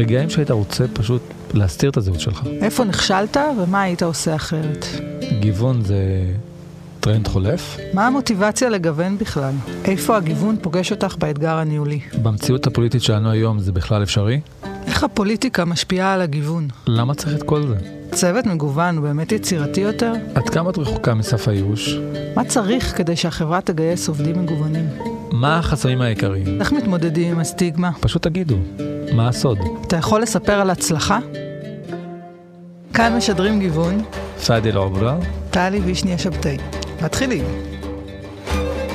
רגעים שהיית רוצה פשוט להסתיר את הזהות שלך. איפה נכשלת ומה היית עושה אחרת? גיוון זה טרנד חולף. מה המוטיבציה לגוון בכלל? איפה הגיוון פוגש אותך באתגר הניהולי? במציאות הפוליטית שלנו היום זה בכלל אפשרי? איך הפוליטיקה משפיעה על הגיוון? למה צריך את כל זה? צוות מגוון הוא באמת יצירתי יותר? עד כמה את רחוקה מסף הייאוש? מה צריך כדי שהחברה תגייס עובדים מגוונים? מה החסמים העיקריים? איך מתמודדים עם הסטיגמה? פשוט תגידו, מה הסוד? אתה יכול לספר על הצלחה? כאן משדרים גיוון, פאדי אל-עוברה, טלי וישניה שבתאי. מתחילים.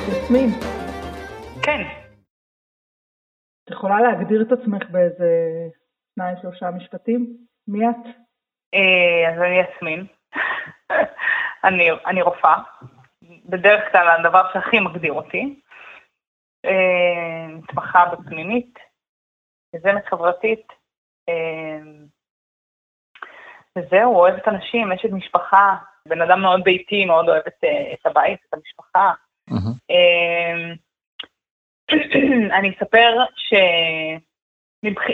יסמין, כן, את יכולה להגדיר את עצמך באיזה שניים שלושה משפטים? מי את? אה, אז אני יסמין. אני, אני רופאה. בדרך כלל הדבר שהכי מגדיר אותי. אה, מתמחה בפנימית, יזמת חברתית. אה, וזהו, אוהבת אנשים, אשת משפחה, בן אדם מאוד ביתי, מאוד אוהב את, אה, את הבית, את המשפחה. אה, אני אספר ש...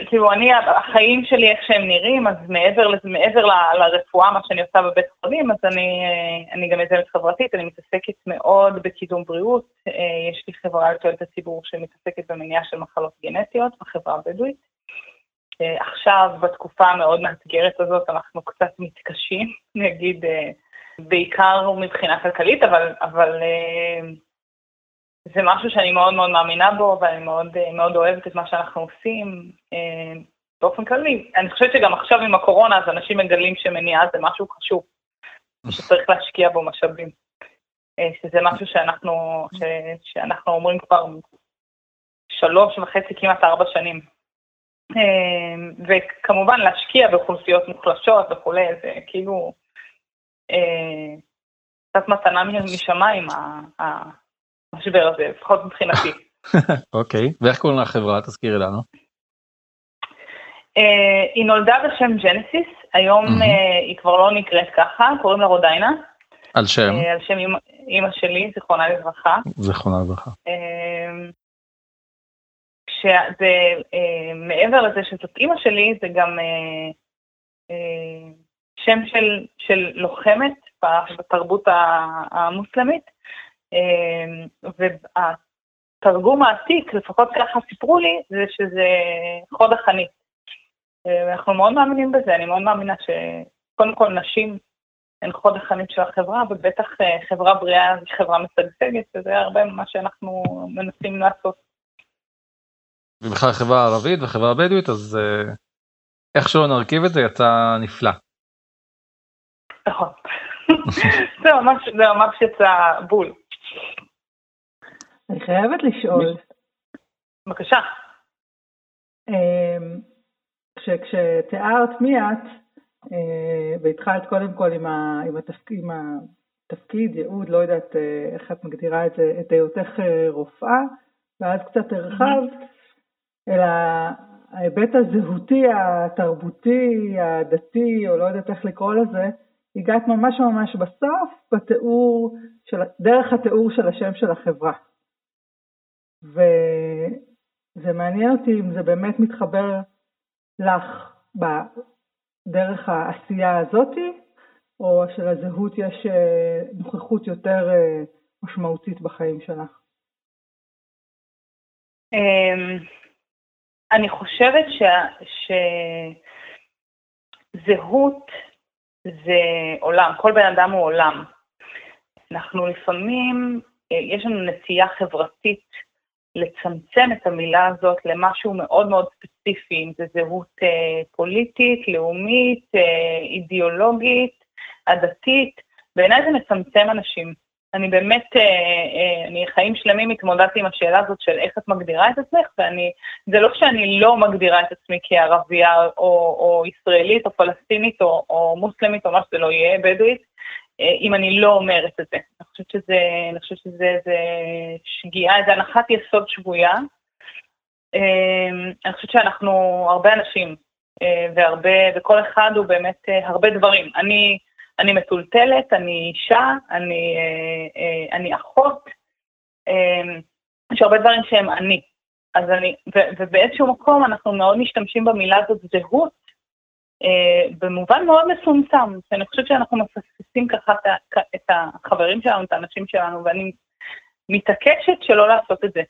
כאילו אני, החיים שלי איך שהם נראים, אז מעבר, מעבר ל- לרפואה, מה שאני עושה בבית חולים, אז אני, אה, אני גם יזמת חברתית, אני מתעסקת מאוד בקידום בריאות. אה, יש לי חברה לתועלת הציבור שמתעסקת במניעה של מחלות גנטיות בחברה הבדואית. אה, עכשיו, בתקופה המאוד מאתגרת הזאת, אנחנו קצת מתקשים, נגיד, בעיקר מבחינה כלכלית, אבל, אבל זה משהו שאני מאוד מאוד מאמינה בו, ואני מאוד, אה, מאוד אוהבת את מה שאנחנו עושים אה, באופן כללי. אני חושבת שגם עכשיו עם הקורונה, אז אנשים מגלים שמניעה זה משהו חשוב, שצריך להשקיע בו משאבים. אה, שזה משהו שאנחנו, ש, שאנחנו אומרים כבר שלוש וחצי, כמעט ארבע שנים. וכמובן להשקיע באוכלוסיות מוחלשות וכולי, זה כאילו קצת מתנה משמיים, המשבר הזה, לפחות מבחינתי. אוקיי, ואיך קוראים לחברה? תזכירי לנו. אה, היא נולדה בשם ג'נסיס, היום. אה, היא כבר לא נקראת ככה, קוראים לה רודיינה, על שם, אה, על שם אימא- שלי, זיכרונה לברכה. זיכרונה לברכה. כשזה, מעבר לזה שזאת אימא שלי, זה גם שם של, של לוחמת בתרבות המוסלמית, והתרגום העתיק, לפחות ככה סיפרו לי, זה שזה חוד החנית. אה, אנחנו מאוד מאמינים בזה, אני מאוד מאמינה שקודם כל נשים הן חוד החנית של החברה, ובטח אה, חברה בריאה היא חברה משגשגת, וזה הרבה ממה שאנחנו מנסים לעשות. ובכלל חברה הערבית וחברה הבדואית, אז אה, איך שלא נרכיב את זה יצא נפלא. נכון. זה ממש יצא בול. אני חייבת לשאול, בבקשה. אמ, כש- כשתיארת מי את, אה, והתחלת קודם כל עם, ה, עם, התפק, עם התפקיד, ייעוד, לא יודעת אה, איך את מגדירה את זה, את היותך אה, רופאה, ואז קצת הרחבת אל ה- ההיבט הזהותי, התרבותי, הדתי, או לא יודעת איך לקרוא לזה, הגעת ממש ממש בסוף בתיאור, של, דרך התיאור של השם של החברה. וזה מעניין אותי אם זה באמת מתחבר לך בדרך העשייה הזאתי, או שלזהות יש אה, נוכחות יותר אה, משמעותית בחיים שלך. אמ, אני חושבת ש- שזהות זה עולם, כל בן אדם הוא עולם. אנחנו לפעמים, אה, יש לנו נטייה חברתית לצמצם את המילה הזאת למשהו מאוד מאוד ספציפי, אם זה זהות אה, פוליטית, לאומית, אה, אידיאולוגית, עדתית. בעיניי זה מצמצם אנשים. אני באמת, אה, אה, אני חיים שלמים התמודדתי עם השאלה הזאת של איך את מגדירה את עצמך, ואני, זה לא שאני לא מגדירה את עצמי כערבייה או, או ישראלית או פלסטינית או, או מוסלמית או מה שזה לא יהיה, בדואית, אה, אם אני לא אומרת את זה. אני חושבת שזה, אני חושבת שזה זה שגיאה, זה הנחת יסוד שבויה. אה, אני חושבת שאנחנו הרבה אנשים, והרבה, וכל אחד הוא באמת הרבה דברים. אני, אני מטולטלת, אני אישה, אני, אה, אה, אני אחות, אה, יש הרבה דברים שהם אני. אז אני, ו, ובאיזשהו מקום אנחנו מאוד משתמשים במילה הזאת זהות, במובן מאוד מצומצם, שאני חושבת שאנחנו מפספסים ככה את, החברים שלנו, את האנשים שלנו, ואני מתעקשת שלא לעשות את זה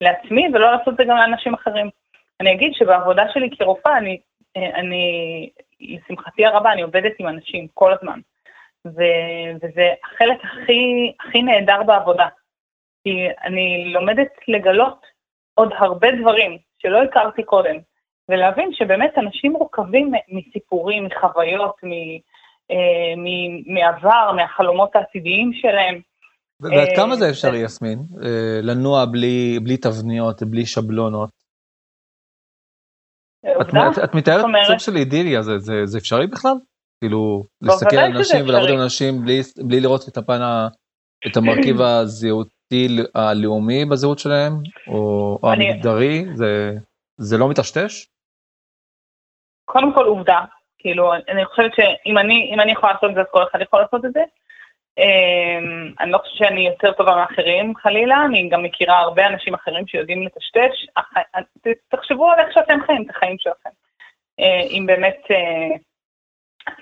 לעצמי ולא לעשות את זה גם לאנשים אחרים. אני אגיד שבעבודה שלי כרופאה, אני, אני, לשמחתי הרבה, אני עובדת עם אנשים כל הזמן. ו, וזה החלק הכי, הכי נהדר בעבודה. כי אני לומדת לגלות עוד הרבה דברים שלא הכרתי קודם, ולהבין שבאמת אנשים מורכבים מסיפורים, מחוויות, מ, אה, מ, מעבר, מהחלומות העתידיים שלהם. ועד כמה זה אפשרי, יסמין? אה, לנוע בלי, בלי תבניות, בלי שבלונות? את, את מתארת סוג של אידיליה, זה, זה, זה אפשרי בכלל? כאילו, להסתכל על אנשים ולעבוד עם אנשים בלי, בלי לראות את הפן, ה, את המרכיב הזהותי הלאומי בזהות שלהם, או. המגדרי, זה, זה לא מטשטש? קודם כל עובדה, כאילו, אני חושבת שאם אני, אני יכולה לעשות את זה, אז כל אחד יכול לעשות את זה. אמ, אני לא חושבת שאני יותר טובה מאחרים חלילה, אני גם מכירה הרבה אנשים אחרים שיודעים לטשטש. תחשבו על איך שאתם חיים את החיים שלכם. אה, אם באמת, אה,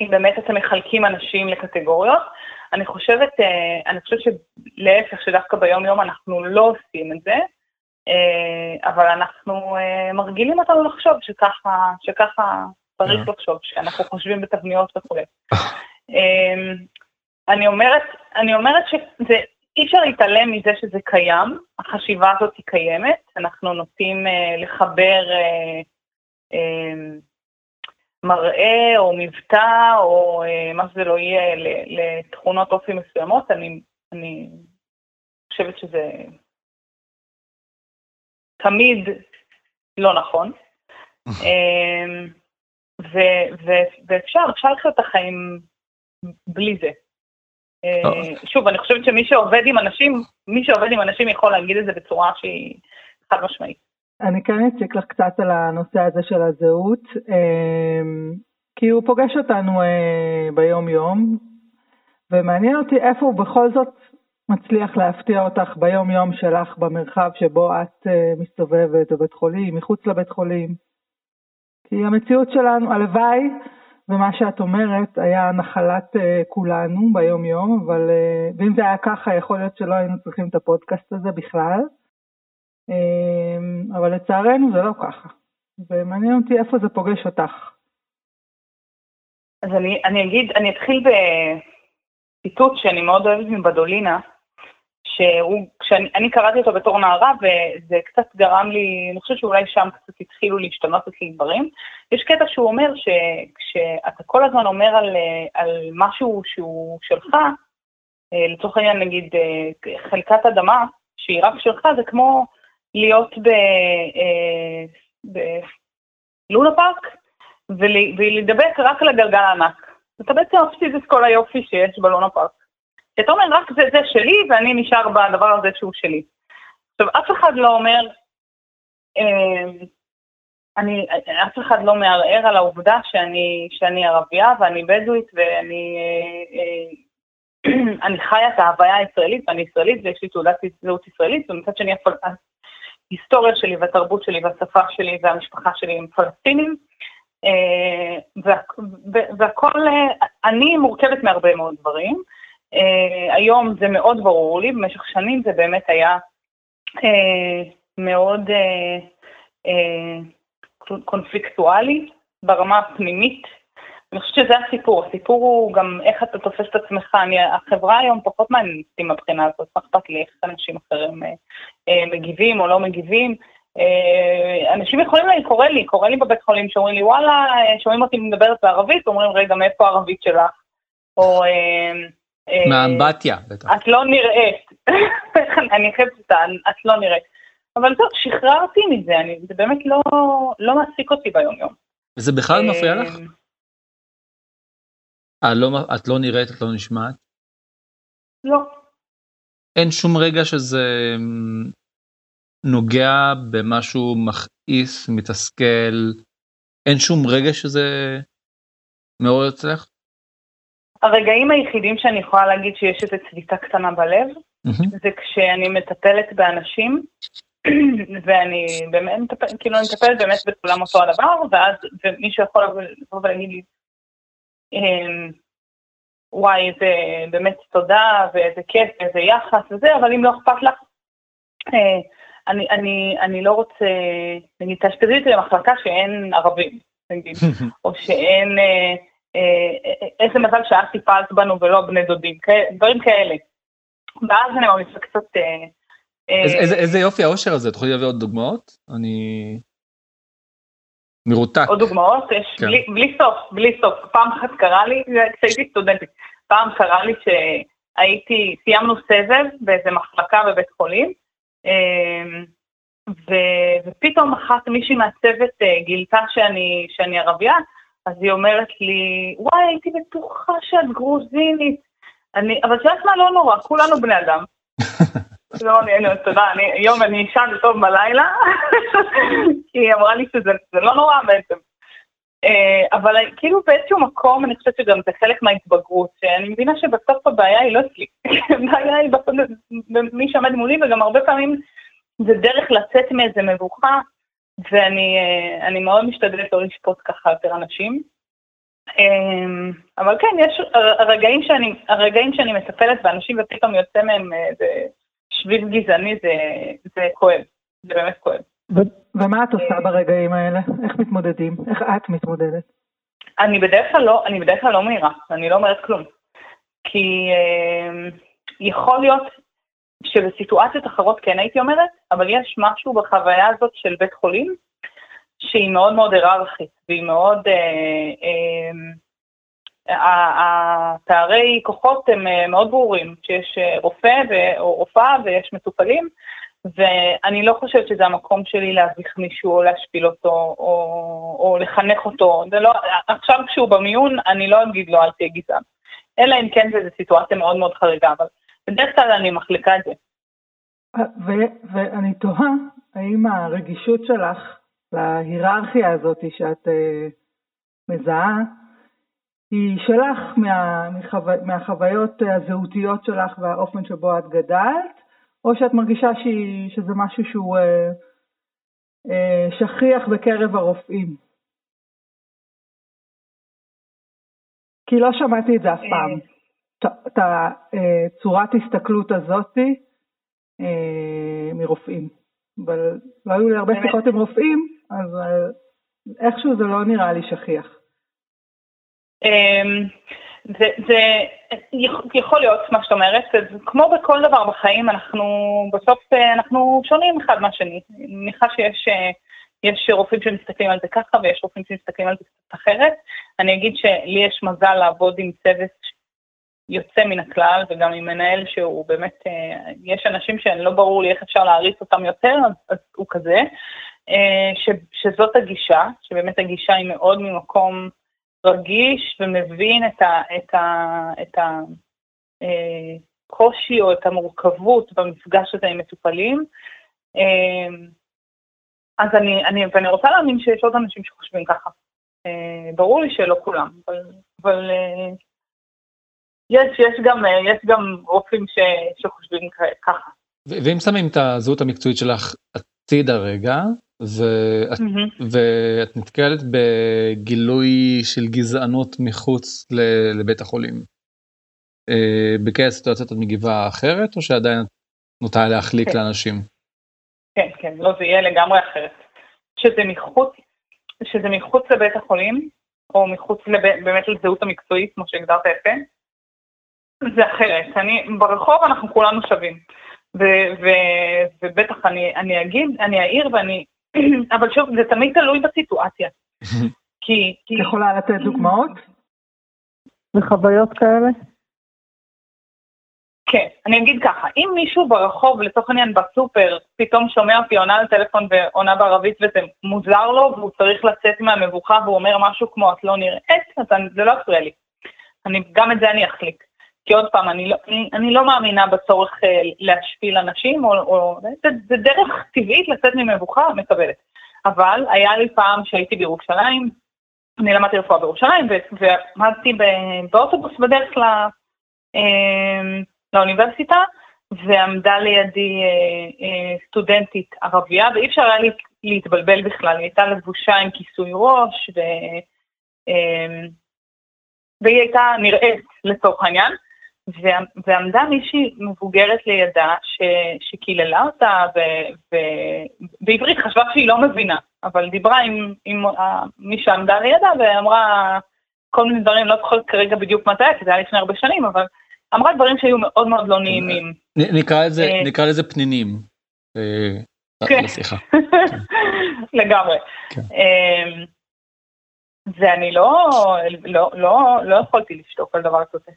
אם באמת אתם מחלקים אנשים לקטגוריות, אני חושבת, אה, אני חושבת שלהפך, שדווקא ביום יום אנחנו לא עושים את זה, אבל אנחנו מרגילים אותנו לחשוב שככה, שככה צריך לחשוב, שאנחנו חושבים בתבניות וכו'. אמ, אני אומרת, אני אומרת שזה, אי אפשר להתעלם מזה שזה קיים, החשיבה הזאת היא קיימת, אנחנו נוטים לחבר uh, מראה או מבטא או uh, מה שזה לא יהיה לתכונות אופי מסוימות, אני, אני חושבת שזה תמיד לא נכון. ואפשר, אפשר לחיות את החיים בלי זה. אה, שוב, אני חושבת שמי שעובד עם אנשים, מי שעובד עם אנשים יכול להגיד את זה בצורה שהיא חד משמעית. אני כן אציק לך קצת על הנושא הזה של הזהות, אה, כי הוא פוגש אותנו אה, ביום-יום, ומעניין אותי איפה הוא בכל זאת מצליח להפתיע אותך ביום-יום שלך במרחב שבו את מסתובבת בבית חולים, מחוץ לבית חולים. כי המציאות שלנו, הלוואי ומה שאת אומרת היה נחלת uh, כולנו ביום יום, אבל ואם זה היה ככה יכול להיות שלא היינו צריכים את הפודקאסט הזה בכלל, אבל לצערנו זה לא ככה, ומעניין אותי איפה זה פוגש אותך. אז אני, אני אגיד, אני אתחיל בציטוט שאני מאוד אוהבת מבדולינה, שהוא, כשאני קראתי אותו בתור נערה, וזה קצת גרם לי, אני חושבת שאולי שם קצת התחילו להשתנות אצלי דברים. יש קטע שהוא אומר שכשאתה כל הזמן אומר על, על משהו שהוא שלך, אה, לצורך העניין נגיד אה, חלקת אדמה שהיא רק שלך, זה כמו להיות בלונה אה, פארק ולהידבק רק לגלגל הענק. אתה בעצם מפסיד את כל היופי שיש בלונה פארק. אתה אומר, רק זה, זה שלי ואני נשאר בדבר הזה שהוא שלי. עכשיו, אף אחד לא אומר, אה, אני, אף אחד לא מערער על העובדה שאני, שאני ערבייה ואני בדואית ואני אה, אה, אני חיה את ההוויה הישראלית ואני ישראלית ויש לי תעודת זהות ישראלית ומצד שני ההיסטוריה שלי והתרבות שלי והשפה שלי והמשפחה שלי הם פלסטינים. והכל, אני מורכבת מהרבה מאוד דברים, Uh, היום זה מאוד ברור לי, במשך שנים זה באמת היה מאוד קונפליקטואלי ברמה הפנימית. אני חושבת שזה הסיפור, הסיפור הוא גם איך אתה תופס את עצמך. אני, החברה היום פחות מעניינת אותי מהבחינה הזאת, מה אכפת לי איך אנשים אחרים מגיבים או לא מגיבים. Uh, אנשים יכולים, לי, קורה לי, קורה לי בבית חולים שאומרים לי, וואלה, שומעים אותי מדברת בערבית, אומרים, רגע, מאיפה הערבית שלך? או... אה, מהאמבטיה, בטח. את לא נראית. אני חושבת שאת לא נראית. אבל טוב, שחררתי מזה, אני, זה באמת לא, לא מעסיק אותי ביום יום. וזה בכלל מפריע אה, לך? אה, לא, את לא נראית, את לא נשמעת? לא. אין שום רגע שזה אמ, נוגע במשהו מכעיס, מתסכל, אין שום רגע שזה מעורר אצלך? הרגעים היחידים שאני יכולה להגיד שיש איזו צביטה קטנה בלב, mm-hmm. זה כשאני מטפלת באנשים ואני באמת מטפלת, כאילו אני מטפלת באמת בכולם אותו הדבר, ואז מישהו יכול לבוא ולהגיד לי, אמ, וואי, איזה באמת תודה, ואיזה כיף, ואיזה יחס וזה, אבל אם לא אכפת לך, אה, אני, אני, אני לא רוצה, נגיד, תאשפזי אותי למחלקה שאין ערבים, נגיד, או שאין, אה, אה, איזה מזל שאת טיפלת בנו ולא בני דודים, דברים כאלה. ואז אני ממליצה קצת... איזה יופי האושר הזה, תוכלי להביא עוד דוגמאות? אני... מרותק. עוד דוגמאות? יש כן. בלי, בלי סוף, בלי סוף. פעם אחת קרה לי, כשהייתי סטודנטית, פעם קרה לי שהייתי, סיימנו סבב באיזה מחלקה בבית חולים, אמ, ו, ופתאום אחת מישהי מהצוות אה, גילתה שאני, שאני ערבייה, אז היא אומרת לי, וואי, הייתי בטוחה שאת גרוזינית. אני, אבל את יודעת מה? לא נורא, כולנו בני אדם. לא, אני, היום אני אשן טוב בלילה, כי היא אמרה לי שזה לא נורא בעצם. אה, אבל כאילו באיזשהו מקום אני חושבת שגם זה חלק מההתבגרות, שאני מבינה שבסוף הבעיה היא לא אצלי, הבעיה היא במי שעומד מולי, וגם הרבה פעמים זה דרך לצאת מאיזה מבוכה, ואני אה, מאוד משתדלת לא לשפוט ככה יותר אנשים. אה, אבל כן, יש הרגעים שאני, הרגעים שאני מטפלת באנשים ופתאום יוצא מהם איזה שביב גזעני, זה, זה כואב, זה באמת כואב. ומה את עושה ברגעים האלה? איך מתמודדים? איך את מתמודדת? אני בדרך כלל לא, אני בדרך כלל לא מהירה, אני לא אומרת כלום. כי אה, יכול להיות שבסיטואציות אחרות כן הייתי אומרת, אבל יש משהו בחוויה הזאת של בית חולים, שהיא מאוד מאוד היררכית, והיא מאוד, אה, אה, הפערי כוחות הם אה, מאוד ברורים, שיש אה, רופא ו, או רופאה ויש מטופלים, ואני לא חושבת שזה המקום שלי להביך מישהו או להשפיל אותו או, או לחנך אותו. לא, עכשיו כשהוא במיון, אני לא אגיד לו אל תהיה גזען. אלא אם כן זו סיטואציה מאוד מאוד חריגה, אבל בדרך כלל אני מחליקה את זה. ו- ואני תוהה, האם הרגישות שלך להיררכיה הזאת שאת uh, מזהה, היא שלך מה, מחו... מהחוויות הזהותיות שלך והאופן שבו את גדלת, או שאת מרגישה שהיא, שזה משהו שהוא אה, אה, שכיח בקרב הרופאים? כי לא שמעתי את זה אף פעם. את הצורת הסתכלות הזאתי אה, מרופאים. אבל לא היו לי הרבה שיחות עם רופאים, אז אה, איכשהו זה לא נראה לי שכיח. אמ, זה, זה יכול להיות מה שאת אומרת, כמו בכל דבר בחיים, אנחנו בסוף, אה, אנחנו שונים אחד מהשני. אני מניחה שיש אה, רופאים שמסתכלים על זה ככה ויש רופאים שמסתכלים על זה קצת אחרת. אני אגיד שלי יש מזל לעבוד עם צוות יוצא מן הכלל, וגם עם מנהל שהוא באמת, אה, יש אנשים שלא ברור לי איך אפשר להריץ אותם יותר, אז, אז הוא כזה. ש, שזאת הגישה, שבאמת הגישה היא מאוד ממקום רגיש ומבין את, ה, את, ה, את הקושי אה, או את המורכבות במפגש הזה עם מטופלים. אה, אז אני, אני, ואני רוצה להאמין שיש עוד אנשים שחושבים ככה. אה, ברור לי שלא כולם, אבל, אבל יש, יש, גם, יש גם רופאים ש, שחושבים ככה. ואם שמים את הזהות המקצועית שלך הצידה רגע, ואת, mm-hmm. ואת נתקלת בגילוי של גזענות מחוץ לבית החולים. אה, בכאלה סיטואציות את מגיבה אחרת או שעדיין את נוטה להחליק כן. לאנשים? כן, כן, לא, זה יהיה לגמרי אחרת. שזה מחוץ, שזה מחוץ לבית החולים, או מחוץ לב, באמת לזהות המקצועית, כמו שהגדרת יפה, זה אחרת. אני, ברחוב אנחנו כולנו שווים. ו- ו- ובטח אני, אני אגיד, אני אעיר ואני אבל שוב, זה תמיד תלוי בסיטואציה. כי... את יכולה לתת דוגמאות? וחוויות כאלה? כן, אני אגיד ככה, אם מישהו ברחוב, לצורך העניין בסופר, פתאום שומע אותי עונה לטלפון ועונה בערבית וזה מוזר לו, והוא צריך לצאת מהמבוכה והוא אומר משהו כמו את לא נראית, אז זה לא יפריע לי. אני, גם את זה אני אחליק. כי עוד פעם, אני לא, אני, אני לא מאמינה בצורך uh, להשפיל אנשים, או, או זה, זה דרך טבעית לצאת ממבוכה, מקבלת. אבל היה לי פעם שהייתי בירושלים, אני למדתי רפואה בירושלים, ועמדתי באוטובוס בדרך ל, אה, לאוניברסיטה, ועמדה לידי סטודנטית ערבייה, ואי אפשר היה להתבלבל בכלל, היא הייתה לבושה עם כיסוי ראש, ו... והיא הייתה נראית לצורך העניין, ועמדה מישהי מבוגרת לידה ש, שקיללה אותה, ובעברית חשבה שהיא לא מבינה, אבל דיברה עם, עם מי שעמדה לידה ואמרה כל מיני דברים, לא זוכרת כרגע בדיוק מתי, כי זה היה לפני הרבה שנים, אבל אמרה דברים שהיו מאוד מאוד לא נעימים. נקרא לזה, אה, נקרא לזה פנינים. אה, כן, לגמרי. כן. ואני לא, לא, לא, לא יכולתי לשתוק על דבר כזה.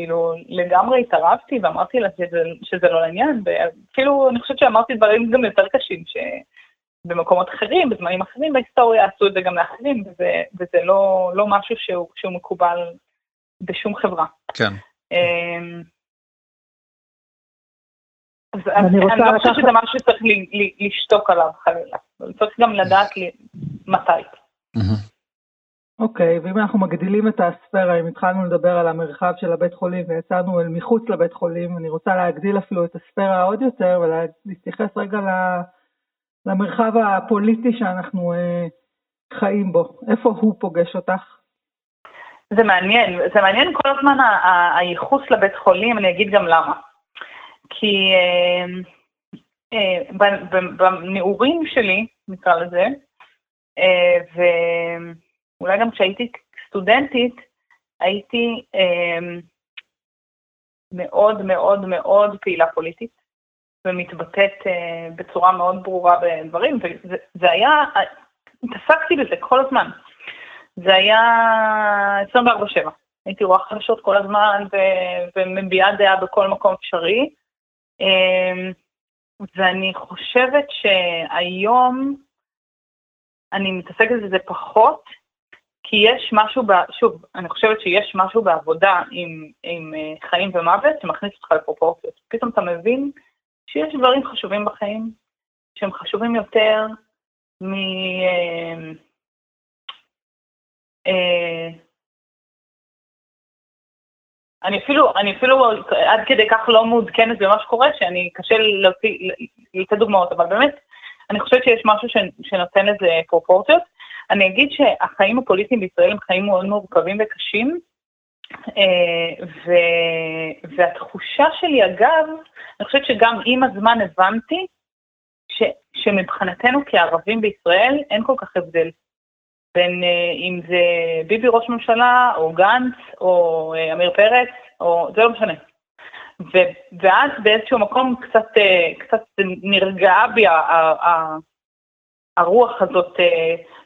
כאילו, לגמרי התערבתי ואמרתי לה שזה, שזה לא לעניין, ואפילו אני חושבת שאמרתי דברים גם יותר קשים, שבמקומות אחרים, בזמנים אחרים בהיסטוריה, עשו את זה גם לאחרים, וזה, וזה לא, לא משהו שהוא, שהוא מקובל בשום חברה. כן. אמ, אז אני, אני לא חושבת שזה משהו שצריך לשתוק עליו חלילה, צריך גם לדעת לי מתי. אוקיי, okay, ואם אנחנו מגדילים את הספירה, אם התחלנו לדבר על המרחב של הבית חולים ויצאנו אל מחוץ לבית חולים, אני רוצה להגדיל אפילו את הספירה עוד יותר ולהתייחס רגע למרחב הפוליטי שאנחנו אה, חיים בו. איפה הוא פוגש אותך? זה מעניין, זה מעניין כל הזמן הייחוס לבית חולים, אני אגיד גם למה. כי אה, אה, בנעורים שלי, נקרא לזה, אה, ו... אולי גם כשהייתי סטודנטית, הייתי אה, מאוד מאוד מאוד פעילה פוליטית, ומתבטאת אה, בצורה מאוד ברורה בדברים, וזה היה, התעסקתי בזה כל הזמן. זה היה 24/7. הייתי רואה חדשות כל הזמן ו- ומביעה דעה בכל מקום אפשרי. אה, ואני חושבת שהיום אני מתעסקת בזה פחות, כי יש משהו, ב, שוב, אני חושבת שיש משהו בעבודה עם, עם uh, חיים ומוות שמכניס אותך לפרופורציות. פתאום אתה מבין שיש דברים חשובים בחיים, שהם חשובים יותר מ... Uh, uh, אני אפילו, אני אפילו עד כדי כך לא מעודכנת במה שקורה, שאני קשה להוציא, לתת דוגמאות, אבל באמת, אני חושבת שיש משהו שנותן לזה פרופורציות. אני אגיד שהחיים הפוליטיים בישראל הם חיים מאוד מורכבים וקשים, אה, ו... והתחושה שלי, אגב, אני חושבת שגם עם הזמן הבנתי ש... שמבחינתנו כערבים בישראל אין כל כך הבדל בין אה, אם זה ביבי ראש ממשלה, או גנץ, או אה, עמיר פרץ, או זה לא משנה. ו... ואז באיזשהו מקום קצת, קצת נרגעה בי הרוח הזאת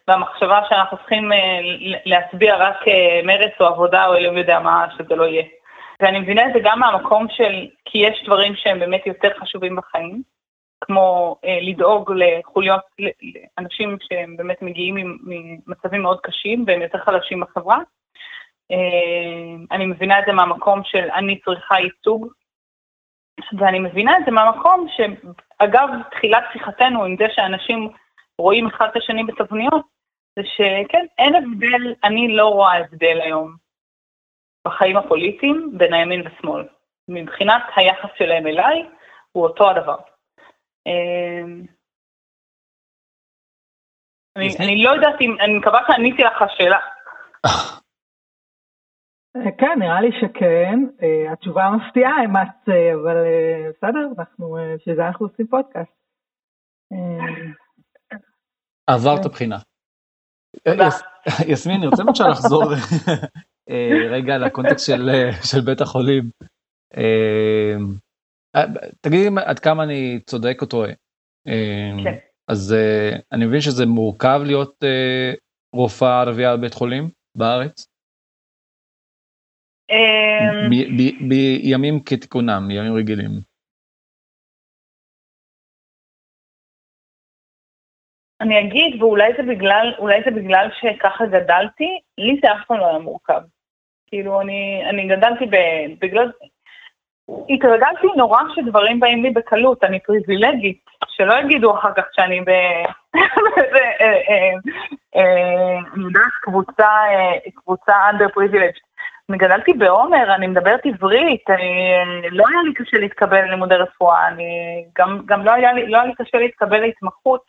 והמחשבה שאנחנו צריכים אה, להצביע רק אה, מרץ או עבודה או אלוהים יודע מה שזה לא יהיה. ואני מבינה את זה גם מהמקום של, כי יש דברים שהם באמת יותר חשובים בחיים, כמו אה, לדאוג לחוליות, לאנשים שהם באמת מגיעים ממצבים מאוד קשים והם יותר חלשים בחברה. אה, אני מבינה את זה מהמקום של אני צריכה ייצוג, ואני מבינה את זה מהמקום שאגב, תחילת שיחתנו עם זה שאנשים רואים אחד את השני בתבניות, זה שכן, אין הבדל, אני לא רואה הבדל היום בחיים הפוליטיים בין הימין ושמאל. מבחינת היחס שלהם אליי, הוא אותו הדבר. אמ, אני, אני לא יודעת אם, אני מקווה שעניתי לך השאלה. אה, כן, נראה לי שכן. אה, התשובה מפתיעה, אמת, אה, אבל בסדר, אנחנו, בשביל זה אנחנו עושים פודקאסט. עברת בחינה. יסמין, אני רוצה בבקשה לחזור אה, רגע לקונטקסט של, אה, של בית החולים. אה, תגידי עד כמה אני צודק או טועה. כן. אז אני מבין שזה מורכב להיות רופאה ערבייה בבית חולים בארץ? בימים כתיקונם, ימים רגילים. אני אגיד, ואולי זה בגלל, אולי זה בגלל שככה גדלתי, לי זה אף פעם לא היה מורכב. כאילו, אני, אני גדלתי ב, בגלל... התרגלתי נורא שדברים באים לי בקלות, אני פריבילגית, שלא יגידו אחר כך שאני ב... אה, אה, אה, אני יודעת, קבוצה, קבוצה under privileged. אני גדלתי בעומר, אני מדברת עברית, אני, לא היה לי קשה להתקבל ללימודי רפואה, אני, גם, גם לא, היה לי, לא היה לי קשה להתקבל להתמחות,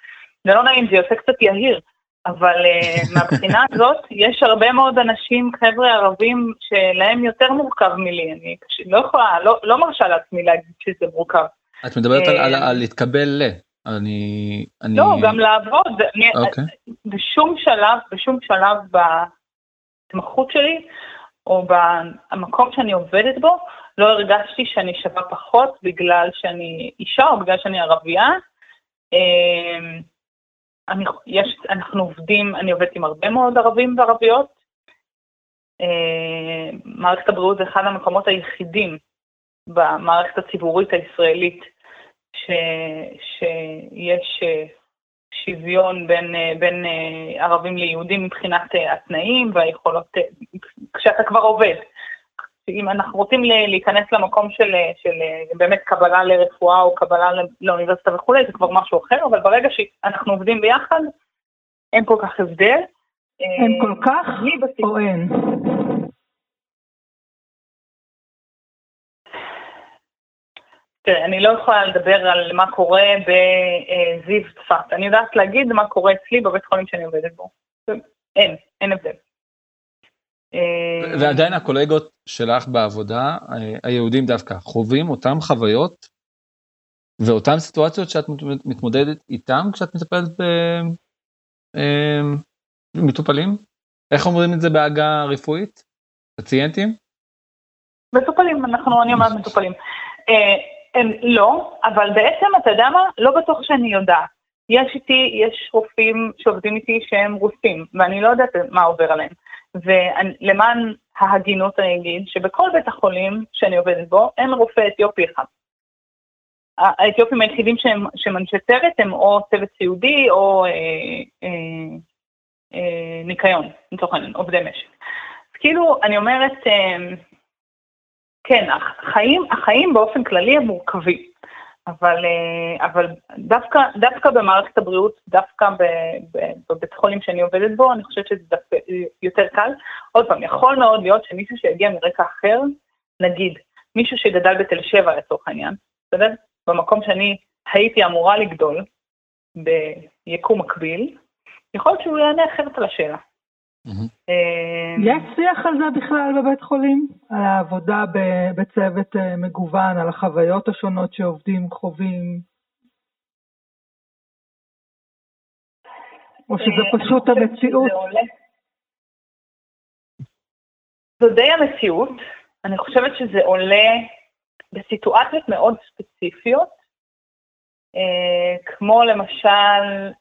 זה לא נעים, זה יוצא קצת יהיר, אבל uh, מהבחינה הזאת, יש הרבה מאוד אנשים, חבר'ה ערבים, שלהם יותר מורכב מלי, אני לא יכולה, לא, לא מרשה לעצמי להגיד שזה מורכב. את מדברת על, על, על להתקבל ל... אני, אני... לא, גם לעבוד. אוקיי. בשום שלב, בשום שלב בהתמחות שלי, או במקום שאני עובדת בו, לא הרגשתי שאני שווה פחות בגלל שאני אישה או בגלל שאני ערבייה. אני, יש, אנחנו עובדים, אני עובדת עם הרבה מאוד ערבים וערביות. אמ, מערכת הבריאות זה אחד המקומות היחידים במערכת הציבורית הישראלית ש, שיש שוויון בין, אה, בין אה, ערבים ליהודים מבחינת אה, התנאים והיכולות, כשאתה כבר עובד. אם אנחנו רוצים להיכנס למקום של, של באמת קבלה לרפואה או קבלה לאוניברסיטה וכולי, זה כבר משהו אחר, אבל ברגע שאנחנו עובדים ביחד, אין כל כך הבדל. אין כל כך או אין? תראה, אני לא יכולה לדבר על מה קורה בזיו צפת. אני יודעת להגיד מה קורה אצלי בבית חולים שאני עובדת בו. אין, אין הבדל. אה, ועדיין הקולגות שלך בעבודה, אה, היהודים דווקא, חווים אותם חוויות ואותן סיטואציות שאת מתמודדת איתם כשאת מטפלת במטופלים? אה, איך אומרים את זה בעגה רפואית? פציינטים? מטופלים, אנחנו, אני אומרת מטופלים. הם לא, אבל בעצם, אתה יודע מה? לא בטוח שאני יודעת. יש איתי, יש רופאים שעובדים איתי שהם רוסים, ואני לא יודעת מה עובר עליהם. ולמען ההגינות אני אגיד שבכל בית החולים שאני עובדת בו, אין רופא אתיופי אחד. האתיופים היחידים שהם, שהם אנשי צוות הם או צוות סיעודי או אה, אה, אה, ניקיון, לצורך העניין, עובדי משק. אז כאילו, אני אומרת, אה, כן, החיים, החיים באופן כללי הם מורכבים, אבל, אה, אבל דווקא, דווקא במערכת הבריאות, דווקא בבית חולים שאני עובדת בו, אני חושבת שזה דווקא יותר קל. עוד פעם, יכול מאוד להיות שמישהו שיגיע מרקע אחר, נגיד, מישהו שגדל בתל שבע לצורך העניין, בסדר? במקום שאני הייתי אמורה לגדול, ביקום מקביל, יכול להיות שהוא יענה אחרת על השאלה. אמ, יש שיח על זה בכלל בבית חולים? על העבודה בצוות אה, מגוון, על החוויות השונות שעובדים חווים? או שזה אה, פשוט המציאות? זו די המציאות. אני חושבת שזה עולה בסיטואציות מאוד ספציפיות, אה, כמו למשל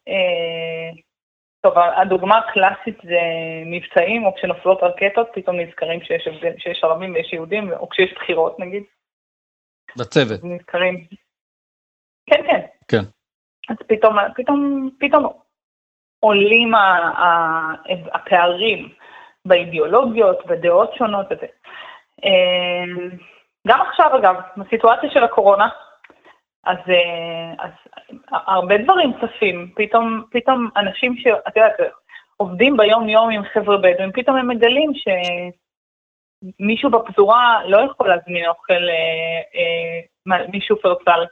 טוב, הדוגמה הקלאסית זה מבצעים, או כשנופלות רקטות, פתאום נזכרים שיש, שיש ערבים ויש יהודים, או כשיש בחירות נגיד. בצוות. נזכרים. כן, כן. כן. אז פתאום, פתאום, פתאום עולים הפערים באידיאולוגיות, בדעות שונות וזה. אה, גם עכשיו, אגב, בסיטואציה של הקורונה, אז, אה, אז הרבה דברים צפים, פתאום, פתאום אנשים שאת יודעת, עובדים ביום-יום עם חבר'ה בדואים, פתאום הם מגלים שמישהו בפזורה לא יכול להזמין אוכל אה, אה, משופרסל.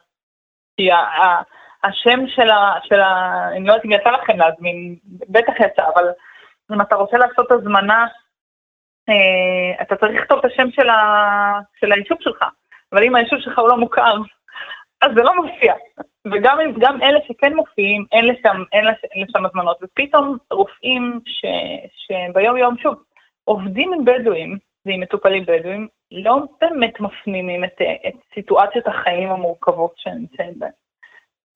כי ה, השם של ה, של ה... אני לא יודעת אם יצא לכם להזמין, בטח יצא, אבל אם אתה רוצה לעשות הזמנה, אה, אתה צריך לכתוב את השם של, ה, של היישוב שלך. אבל אם היישוב שלך הוא לא מוכר, אז זה לא מופיע. וגם אלה שכן מופיעים, אין לשם, אין לשם הזמנות. ופתאום רופאים ש, שביום יום, שוב, עובדים עם בדואים ועם מטופלים בדואים, לא באמת מפנימים את, את סיטואציות החיים המורכבות שהם נמצאים בהן.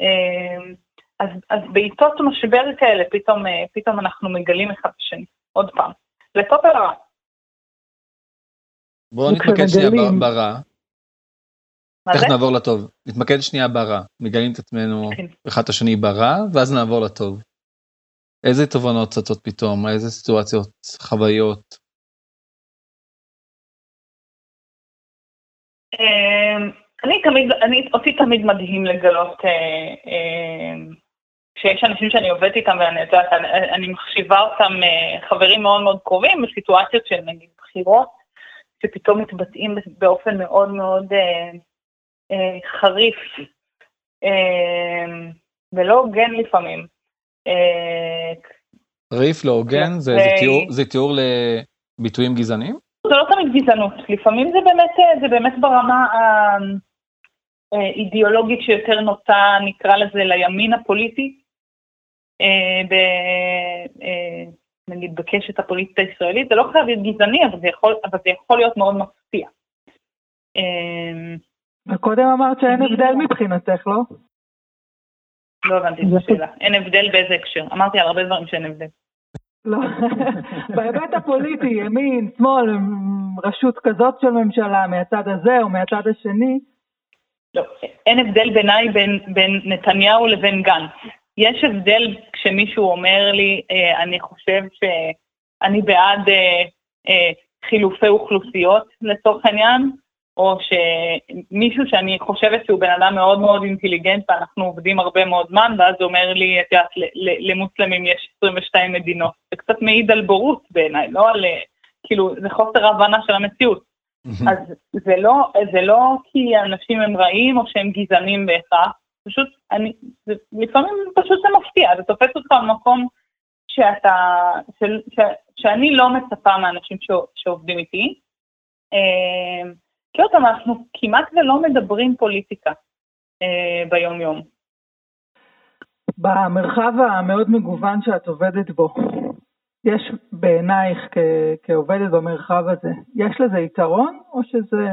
אמ, אז, אז בעיתות משבר כאלה, פתאום, פתאום אנחנו מגלים אחד את השני, עוד פעם. לטופ ולרע. בואו נתמקד שנייה ברע. תכף נעבור לטוב. נתמקד שנייה ברע. מגלים את עצמנו כן. אחד את השני ברע, ואז נעבור לטוב. איזה תובנות צצות פתאום? איזה סיטואציות, חוויות? אמ, אני תמיד, אני, אותי תמיד מדהים לגלות אה, אה, שיש אנשים שאני עובדת איתם ואני יודעת, אני, אני מחשיבה אותם אה, חברים מאוד מאוד קרובים בסיטואציות של נגיד בחירות, שפתאום מתבטאים באופן מאוד מאוד חריף אה, ולא הוגן לפעמים. אה, חריף לא הוגן זה, תיאור לביטויים גזעניים? זה לא תמיד גזענות, לפעמים זה באמת, אה, זה באמת ברמה האידיאולוגית שיותר נוטה, נקרא לזה, לימין הפוליטי. ב, נגיד בקשת הפוליטית הישראלית, זה לא חייב להיות גזעני, אבל זה יכול, אבל זה יכול להיות מאוד מפתיע. וקודם אמרת שאין הבדל מבחינתך, לא? לא הבנתי את השאלה. אין הבדל באיזה הקשר. אמרתי על הרבה דברים שאין הבדל. לא, בהיבט הפוליטי, ימין, שמאל, רשות כזאת של ממשלה, מהצד הזה או מהצד השני. לא, אין הבדל בעיניי בין, בין נתניהו לבין גנץ. יש הבדל כשמישהו אומר לי, אה, אני חושב שאני בעד אה, אה, חילופי אוכלוסיות לצורך העניין, או שמישהו שאני חושבת שהוא בן אדם מאוד מאוד אינטליגנט ואנחנו עובדים הרבה מאוד זמן, ואז הוא אומר לי, את יודעת, למוסלמים יש 22 מדינות. זה קצת מעיד על בורות בעיניי, לא על, כאילו, זה חוסר הבנה של המציאות. אז זה לא, זה לא כי אנשים הם רעים או שהם גזענים בהכרח, פשוט, אני, זה, לפעמים פשוט זה מפתיע, זה תופס אותך במקום שאתה, ש, ש, שאני לא מצפה מאנשים ש, שעובדים איתי. אה, כי עוד פעם, אנחנו כמעט ולא מדברים פוליטיקה אה, ביום-יום. במרחב המאוד מגוון שאת עובדת בו, יש בעינייך כעובדת במרחב הזה, יש לזה יתרון או שזה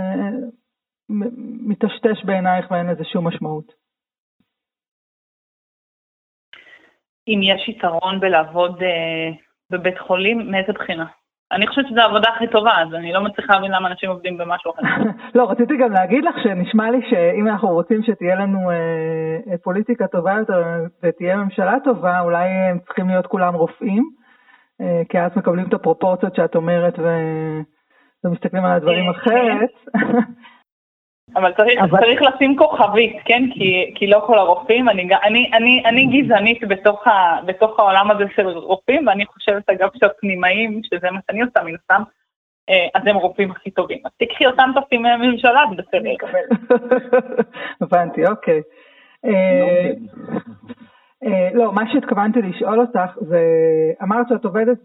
מטשטש בעינייך ואין לזה שום משמעות? אם יש יתרון בלעבוד אה, בבית חולים, מאיזה בחינה? אני חושבת שזו העבודה הכי טובה, אז אני לא מצליחה להבין למה אנשים עובדים במשהו אחר. לא, רציתי גם להגיד לך שנשמע לי שאם אנחנו רוצים שתהיה לנו אה, אה, פוליטיקה טובה יותר ותהיה ממשלה טובה, אולי הם צריכים להיות כולם רופאים, אה, כי אז מקבלים את הפרופורציות שאת אומרת ו... ומסתכלים על הדברים אה, אחרת. אבל צריך, אבל... צריך לשים כוכבית, כן? כי, כי לא כל הרופאים, אני, אני, אני, אני גזענית בתוך, ה, בתוך העולם הזה של רופאים, ואני חושבת אגב שהפנימאים, שזה מה שאני עושה מן הסתם, אה, אז הם רופאים הכי טובים. אז תקחי אותם תופסים מהממשלה, זה בסדר. הבנתי, אוקיי. אה, אה, לא, מה שהתכוונתי לשאול אותך זה, אמרת שאת עובדת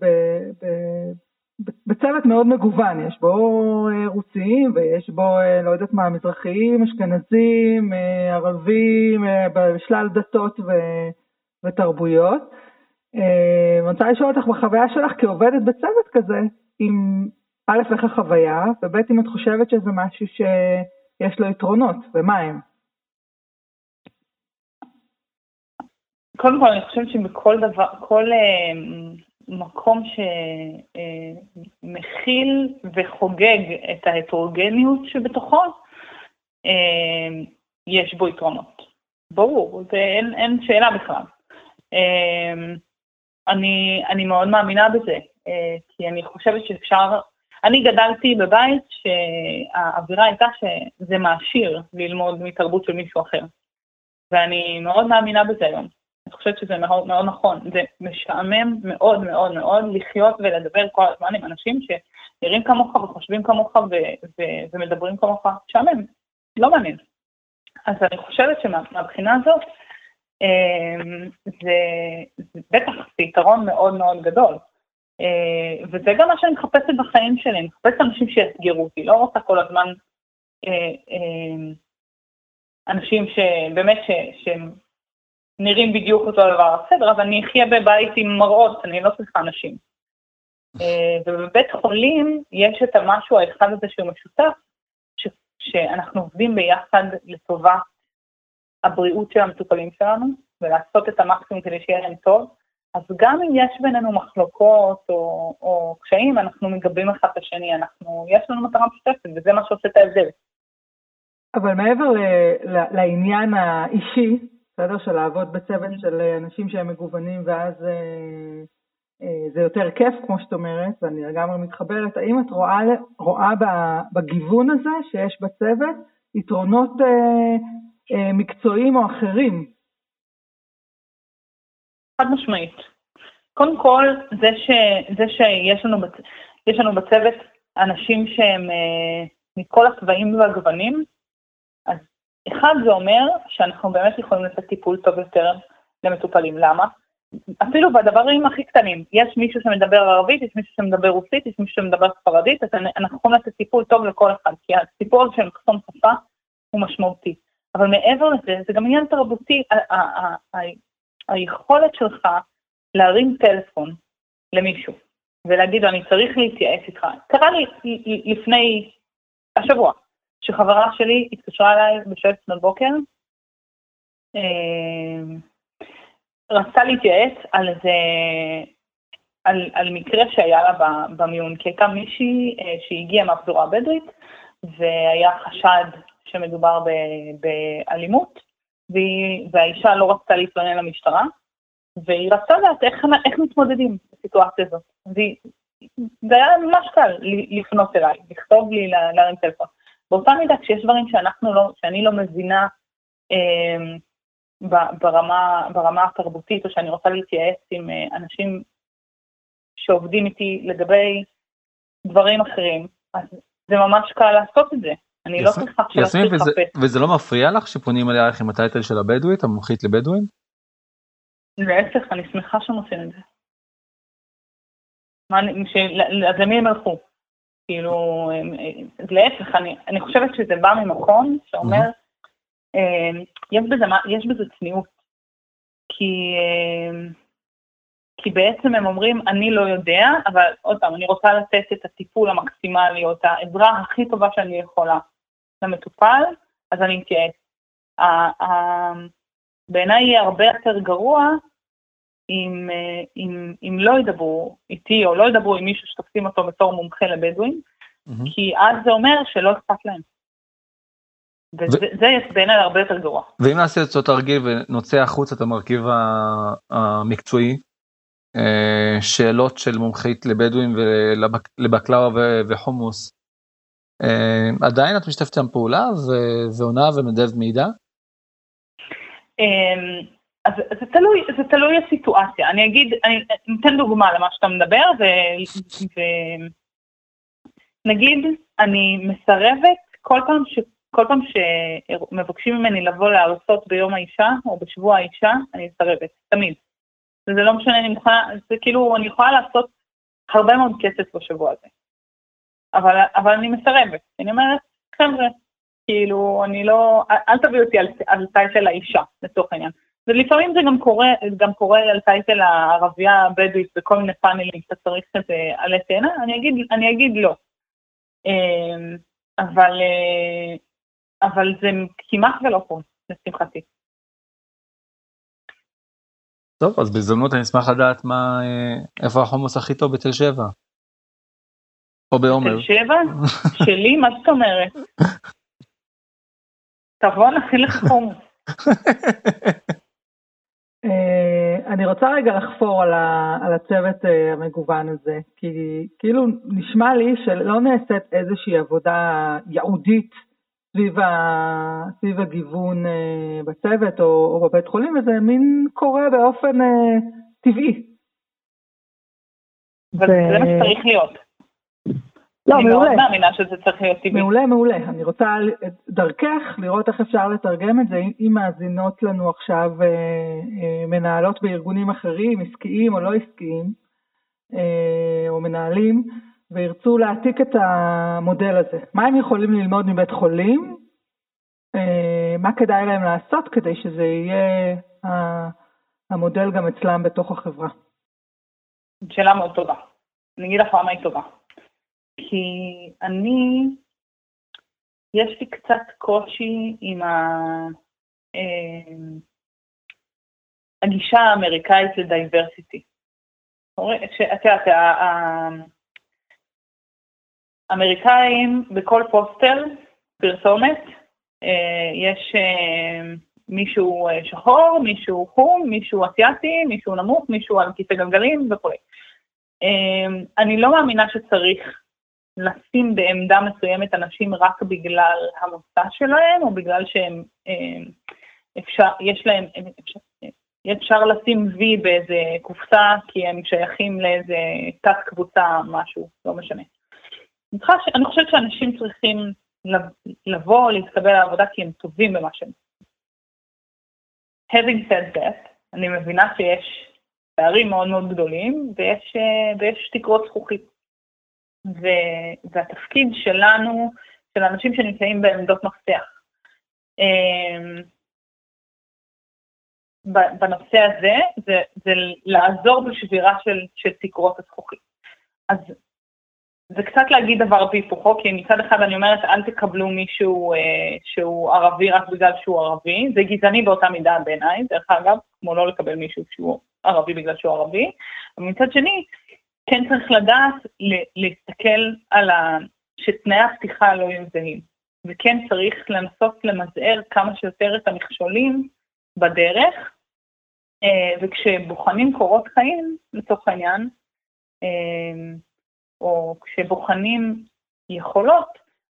בצוות מאוד מגוון, יש בו אה, רוסים ויש בו, אה, לא יודעת מה, מזרחיים, אשכנזים, אה, ערבים, בשלל דתות ו, ותרבויות. אני רוצה לשאול אותך בחוויה שלך כעובדת בצוות כזה, אם א', איך החוויה, וב', אם את חושבת שזה משהו שיש לו יתרונות, ומה הם? קודם כל, אני חושבת שבכל דבר, כל מקום שמכיל וחוגג את ההטרוגניות שבתוכו, אה, יש בו יתרונות. ברור, זה אין, אין שאלה בכלל. אה, אני, אני מאוד מאמינה בזה, אה, כי אני חושבת שאפשר, אני גדלתי בבית שהאווירה הייתה שזה מעשיר ללמוד מתרבות של מישהו אחר, ואני מאוד מאמינה בזה היום. אני חושבת שזה מאוד, מאוד נכון. זה משעמם מאוד מאוד מאוד לחיות ולדבר כל הזמן עם אנשים שנראים כמוך וחושבים כמוך ו- ו- ומדברים כמוך. משעמם, לא מעניין. אז אני חושבת שמהבחינה הזאת, אמ, זה, זה בטח זה יתרון מאוד מאוד גדול. אה, וזה גם מה שאני מחפשת בחיים שלי, אני מחפשת אנשים שיאתגרו אותי, לא רוצה כל הזמן אה, אה, אנשים שבאמת, שהם נראים בדיוק אותו דבר, בסדר, אז אני אחיה בבית עם מראות, אני לא צריכה אנשים. אה, ובבית חולים יש את המשהו האחד הזה שהוא משותף, ש, שאנחנו עובדים ביחד לטובת הבריאות של המטופלים שלנו, ולעשות את המקסימום כדי שיהיה להם טוב, אז גם אם יש בינינו מחלוקות או, או קשיים, אנחנו מגבים אחד את השני, אנחנו, יש לנו מטרה משותפת, וזה מה שעושה את ההבדל. אבל מעבר לעניין האישי, בסדר? של לעבוד בצוות של אנשים שהם מגוונים ואז אה, אה, זה יותר כיף, כמו שאת אומרת, ואני לגמרי מתחברת. האם את רואה, רואה בגיוון הזה שיש בצוות יתרונות אה, אה, מקצועיים או אחרים? חד משמעית. קודם כל, זה, ש, זה שיש לנו, בצ... לנו בצוות אנשים שהם מכל הצבעים והגוונים, אחד זה אומר שאנחנו באמת יכולים לתת טיפול טוב יותר למטופלים. למה? אפילו בדברים הכי קטנים, יש מישהו שמדבר ערבית, יש מישהו שמדבר רוסית, יש מישהו שמדבר ספרדית, אז אנחנו יכולים לתת טיפול טוב לכל אחד, כי הסיפור הזה של מחסום שפה הוא משמעותי. אבל מעבר לזה, זה גם עניין תרבותי, היכולת שלך להרים טלפון למישהו ולהגיד לו, אני צריך להתייעץ איתך. קרה לי לפני השבוע, שחברה שלי התקשרה אליי בשבע לפנות בוקר, אה, רצתה להתייעץ על איזה, על, על מקרה שהיה לה במיון, כי הייתה מישהי אה, שהגיעה מהפזורה הבדואית, והיה חשד שמדובר ב, באלימות, והיא, והאישה לא רצתה להתלונן למשטרה, והיא רצתה לדעת איך, איך מתמודדים בסיטואציה הזאת. זה היה ממש קל לפנות אליי, לכתוב לי, להרים טלפון. באותה מידה, כשיש דברים שאנחנו לא, שאני לא מבינה אה, ברמה, ברמה התרבותית, או שאני רוצה להתייעץ עם אה, אנשים שעובדים איתי לגבי דברים אחרים, אז זה ממש קל לעשות את זה. אני לא צריכה עכשיו לחפש. וזה לא מפריע לך שפונים אלייך עם הטייטל של הבדואית, המומחית לבדואים? להפך, אני שמחה שהם עושים את זה. אז למי הם הלכו? כאילו, להפך, אני, אני חושבת שזה בא ממקום שאומר, אה, יש בזה, יש בזה צניעות. כי, אה, כי בעצם הם אומרים, אני לא יודע, אבל עוד פעם, אני רוצה לתת את הטיפול המקסימלי, או את העזרה הכי טובה שאני יכולה למטופל, אז אני אתייעץ. בעיניי יהיה הרבה יותר גרוע אם, אה, אם, אם לא ידברו איתי או לא ידברו עם מישהו שתופסים אותו בתור מומחה לבדואים, mm-hmm. כי אז זה אומר שלא אכפת להם. וזה ו... בעיניי הרבה יותר גרוע. ואם נעשה את אותו תרגיל ונוצא החוצה את המרכיב המקצועי, אה, שאלות של מומחית לבדואים ולבקלאווה וחומוס, אה, עדיין את משתפת שם פעולה ועונה ומנדבת מידע? אז זה תלוי, זה תלוי הסיטואציה. אני אגיד, אני אתן דוגמה למה שאתה מדבר, ונגיד, ו... אני מסרבת כל פעם, ש... כל פעם שמבקשים ממני לבוא להרצות ביום האישה, או בשבוע האישה, אני מסרבת, תמיד. וזה לא משנה, אני מוכנה, זה כאילו, אני יכולה לעשות הרבה מאוד כסף בשבוע הזה. אבל, אבל אני מסרבת, אני אומרת, חבר'ה, כאילו, אני לא, אל תביאו אותי על, על טייטל האישה, לצורך העניין. ולפעמים זה גם קורה, גם קורה על טייטל הערבייה הבדואית בכל מיני פאנלים שאתה צריך כזה עלי תאנה, אני אגיד, אני אגיד לא. אמ, אבל, אה, אבל זה כמעט ולא פה, לשמחתי. טוב, אז בהזדמנות אני אשמח לדעת מה, אה, איפה החומוס הכי טוב בתל שבע. או בעומר. בתל שבע? שלי? מה זאת אומרת? תבוא נכין לך חומוס. אה, אני רוצה רגע לחפור על, ה, על הצוות אה, המגוון הזה, כי כאילו נשמע לי שלא נעשית איזושהי עבודה ייעודית סביב, ה, סביב הגיוון אה, בצוות או, או בבית חולים, וזה מין קורה באופן טבעי. וזה מה שצריך להיות. לא, אני מעולה. אני מאוד מאמינה שזה צריך להיות טבעי. מעולה, מעולה. אני רוצה דרכך לראות איך אפשר לתרגם את זה, אם מאזינות לנו עכשיו אה, אה, מנהלות בארגונים אחרים, עסקיים או לא עסקיים, אה, או מנהלים, וירצו להעתיק את המודל הזה. מה הם יכולים ללמוד מבית חולים? אה, מה כדאי להם לעשות כדי שזה יהיה המודל גם אצלם בתוך החברה? שאלה מאוד טובה. אני אגיד לך למה היא טובה. כי אני, יש לי קצת קושי עם ה... אמ, הגישה האמריקאית לדייברסיטי. את יודעת, האמריקאים בכל פוסטר, פרסומת, אה, יש אה, מישהו אה, שחור, מישהו חום, מישהו אסיאתי, מישהו נמוך, מישהו על כיסא גלגלים וכו'. אני לא מאמינה שצריך לשים בעמדה מסוימת אנשים רק בגלל המוצא שלהם, או בגלל שהם, אה, אפשר, יש להם, אפשר, אפשר לשים וי באיזה קופסה כי הם שייכים לאיזה תת קבוצה משהו, לא משנה. אני חושבת שאנשים צריכים לבוא, להתקבל לעבודה כי הם טובים במה שהם. Having said that, אני מבינה שיש פערים מאוד מאוד גדולים ויש, ויש תקרות זכוכית. ו, והתפקיד שלנו, של אנשים שנמצאים בעמדות מפתח, אמ, בנושא הזה, זה, זה לעזור בשבירה של, של תקרות הזכוכית. אז זה קצת להגיד דבר והיפוכו, כי מצד אחד אני אומרת, אל תקבלו מישהו אה, שהוא ערבי רק בגלל שהוא ערבי, זה גזעני באותה מידה בעיניי, דרך אגב, כמו לא לקבל מישהו שהוא ערבי בגלל שהוא ערבי, ומצד שני, כן צריך לדעת להסתכל על ה... שתנאי הפתיחה לא יהיו זהים, וכן צריך לנסות למזער כמה שיותר את המכשולים בדרך, אה, וכשבוחנים קורות חיים, לצורך העניין, אה, או כשבוחנים יכולות,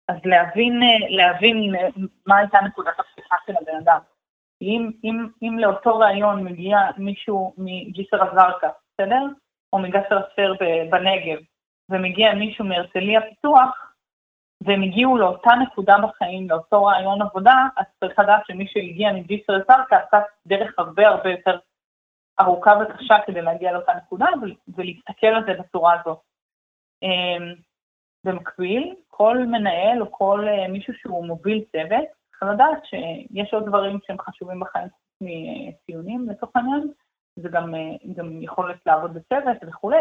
אז להבין, להבין מה הייתה נקודת הפתיחה של הבן אדם. אם, אם, אם לאותו ראיון מגיע מישהו מג'יסר א-זרקא, בסדר? או מגסר בנגב, ומגיע מישהו מהרצליה פיתוח, והם הגיעו לאותה נקודה בחיים, לאותו רעיון עבודה, אז צריך לדעת שמי שהגיע מג'יסר א-זרקא עשה דרך הרבה הרבה יותר ארוכה וקשה כדי להגיע לאותה נקודה, ולהסתכל על זה בצורה הזאת. אמ, במקביל, כל מנהל או כל אה, מישהו שהוא מוביל צוות, צריך לדעת שיש עוד דברים שהם חשובים בחיים מציונים לצורך העניין, זה גם, אה, גם יכולת לעבוד בצוות וכולי,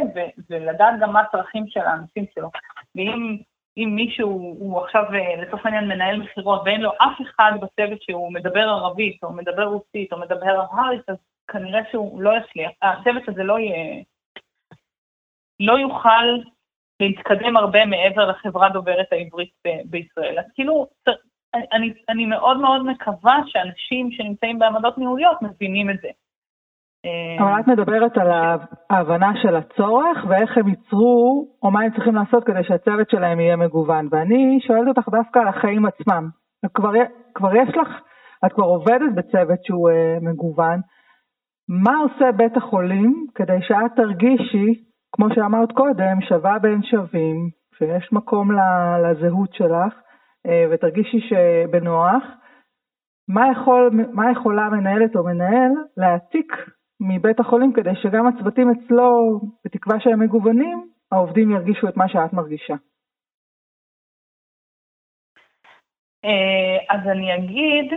ולדעת גם מה הצרכים של האנשים שלו. ואם אם מישהו הוא עכשיו אה, לצורך העניין מנהל מכירות ואין לו אף אחד בצוות שהוא מדבר ערבית או מדבר רוסית או מדבר אמהרית, אז כנראה שהוא לא יצליח, הצוות הזה לא יהיה, לא יוכל להתקדם הרבה מעבר לחברה דוברת העברית ב- בישראל. אז כאילו, אני, אני מאוד מאוד מקווה שאנשים שנמצאים בעמדות ניהוליות מבינים את זה. אבל את מדברת על ההבנה של הצורך ואיך הם ייצרו, או מה הם צריכים לעשות כדי שהצוות שלהם יהיה מגוון. ואני שואלת אותך דווקא על החיים עצמם. כבר, כבר יש לך, את כבר עובדת בצוות שהוא uh, מגוון. מה עושה בית החולים כדי שאת תרגישי כמו שאמרת קודם, שווה בין שווים, שיש מקום לזהות שלך, אה, ותרגישי שבנוח. מה, יכול, מה יכולה מנהלת או מנהל להעתיק מבית החולים כדי שגם הצוותים אצלו, בתקווה שהם מגוונים, העובדים ירגישו את מה שאת מרגישה? אה, אז אני אגיד,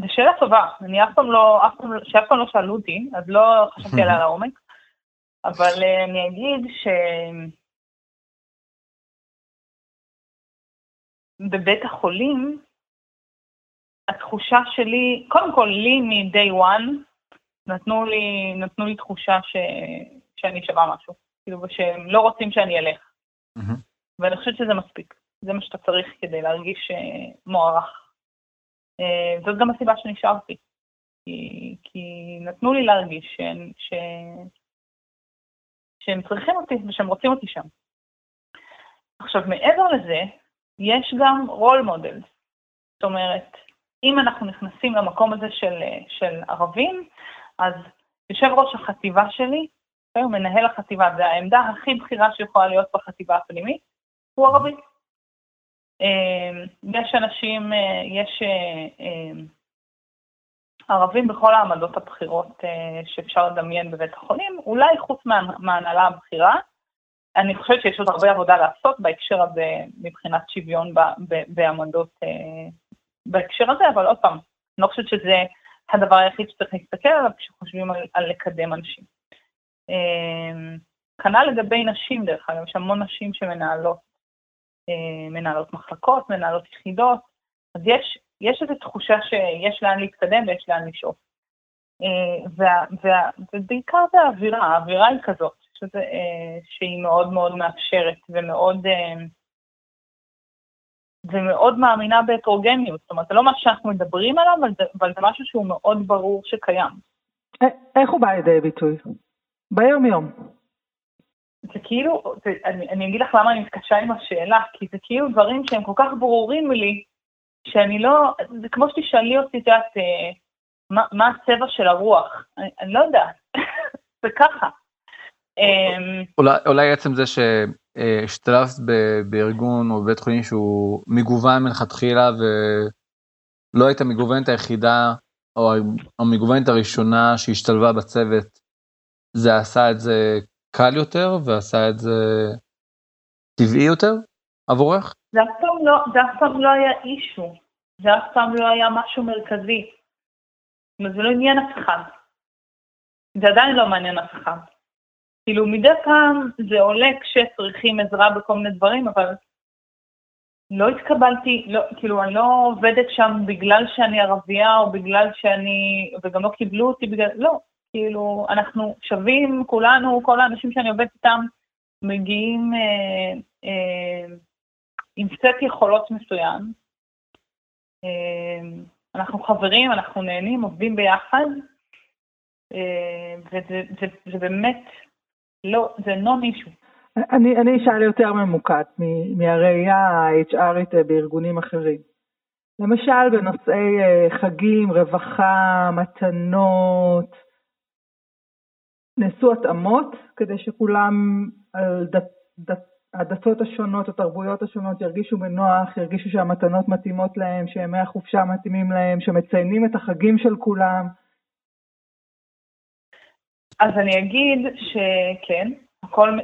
זו שאלה טובה, אני אף פעם לא, אף פעם, שאף פעם לא שאלו אותי, אז לא חשבתי עליה לעומק. אבל אה, אני אגיד ש... בבית החולים, התחושה שלי, קודם כל לי מ-day one, נתנו לי, נתנו לי תחושה ש, שאני שווה משהו, כאילו שהם לא רוצים שאני אלך. Mm-hmm. ואני חושבת שזה מספיק, זה מה שאתה צריך כדי להרגיש uh, מוערך. Uh, זאת גם הסיבה שנשארתי, כי, כי נתנו לי להרגיש ש, ש, שהם צריכים אותי ושהם רוצים אותי שם. עכשיו, מעבר לזה, יש גם רול מודל. זאת אומרת, אם אנחנו נכנסים למקום הזה של, של ערבים, אז יושב ראש החטיבה שלי, הוא מנהל החטיבה, זה העמדה הכי בכירה שיכולה להיות בחטיבה הפנימית, הוא ערבי. אמ, יש אנשים, אה, יש אה, אמ, ערבים בכל העמדות הבכירות אה, שאפשר לדמיין בבית החולים, אולי חוץ מה, מההנהלה הבכירה. אני חושבת שיש עוד הרבה עבודה לעשות בהקשר הזה מבחינת שוויון בעמדות בהקשר הזה, אבל עוד פעם, אני לא חושבת שזה הדבר היחיד שצריך להסתכל עליו כשחושבים על, על לקדם אנשים. אה, כנ"ל לגבי נשים, דרך אגב, יש המון נשים שמנהלות מנהלות מחלקות, מנהלות יחידות, אז יש יש איזו תחושה שיש לאן להתקדם ויש לאן לשאוף. אה, ובעיקר זה האווירה, האווירה היא כזאת, שזה, אה, שהיא מאוד מאוד מאפשרת ומאוד, ומאוד מאמינה בהטרוגניות. זאת אומרת, זה לא משהו שאנחנו מדברים עליו, אבל זה, אבל זה משהו שהוא מאוד ברור שקיים. איך הוא בא לידי ביטוי? ביום-יום. זה כאילו, זה, אני, אני אגיד לך למה אני מתקשה עם השאלה, כי זה כאילו דברים שהם כל כך ברורים לי, שאני לא, זה כמו שתשאלי אותי, את יודעת, אה, מה, מה הצבע של הרוח, אני, אני לא יודעת, זה ככה. אמ, אולי, אולי עצם זה ש, השתלבת בארגון או בבית חולים שהוא מגוון מלכתחילה ולא היית המגוונת היחידה או המגוונת הראשונה שהשתלבה בצוות, זה עשה את זה קל יותר ועשה את זה טבעי יותר עבורך? זה אף פעם לא, זה אף פעם לא היה אישו, זה אף פעם לא היה משהו מרכזי. זה לא עניין אף אחד. זה עדיין לא מעניין אף אחד. כאילו מדי פעם זה עולה כשצריכים עזרה בכל מיני דברים, אבל לא התקבלתי, לא, כאילו אני לא עובדת שם בגלל שאני ערבייה או בגלל שאני, וגם לא קיבלו אותי בגלל, לא, כאילו אנחנו שווים כולנו, כל האנשים שאני עובדת איתם מגיעים אה, אה, עם סט יכולות מסוים. אה, אנחנו חברים, אנחנו נהנים, עובדים ביחד, אה, וזה זה, זה באמת לא, זה נון אישו. אני, אני אשאל יותר ממוקד מהראייה ה-HRית אה, בארגונים אחרים. למשל בנושאי אה, חגים, רווחה, מתנות, נעשו התאמות כדי שכולם על דת, דת, הדתות השונות, התרבויות השונות ירגישו בנוח, ירגישו שהמתנות מתאימות להם, שימי החופשה מתאימים להם, שמציינים את החגים של כולם. אז אני אגיד שכן, הכל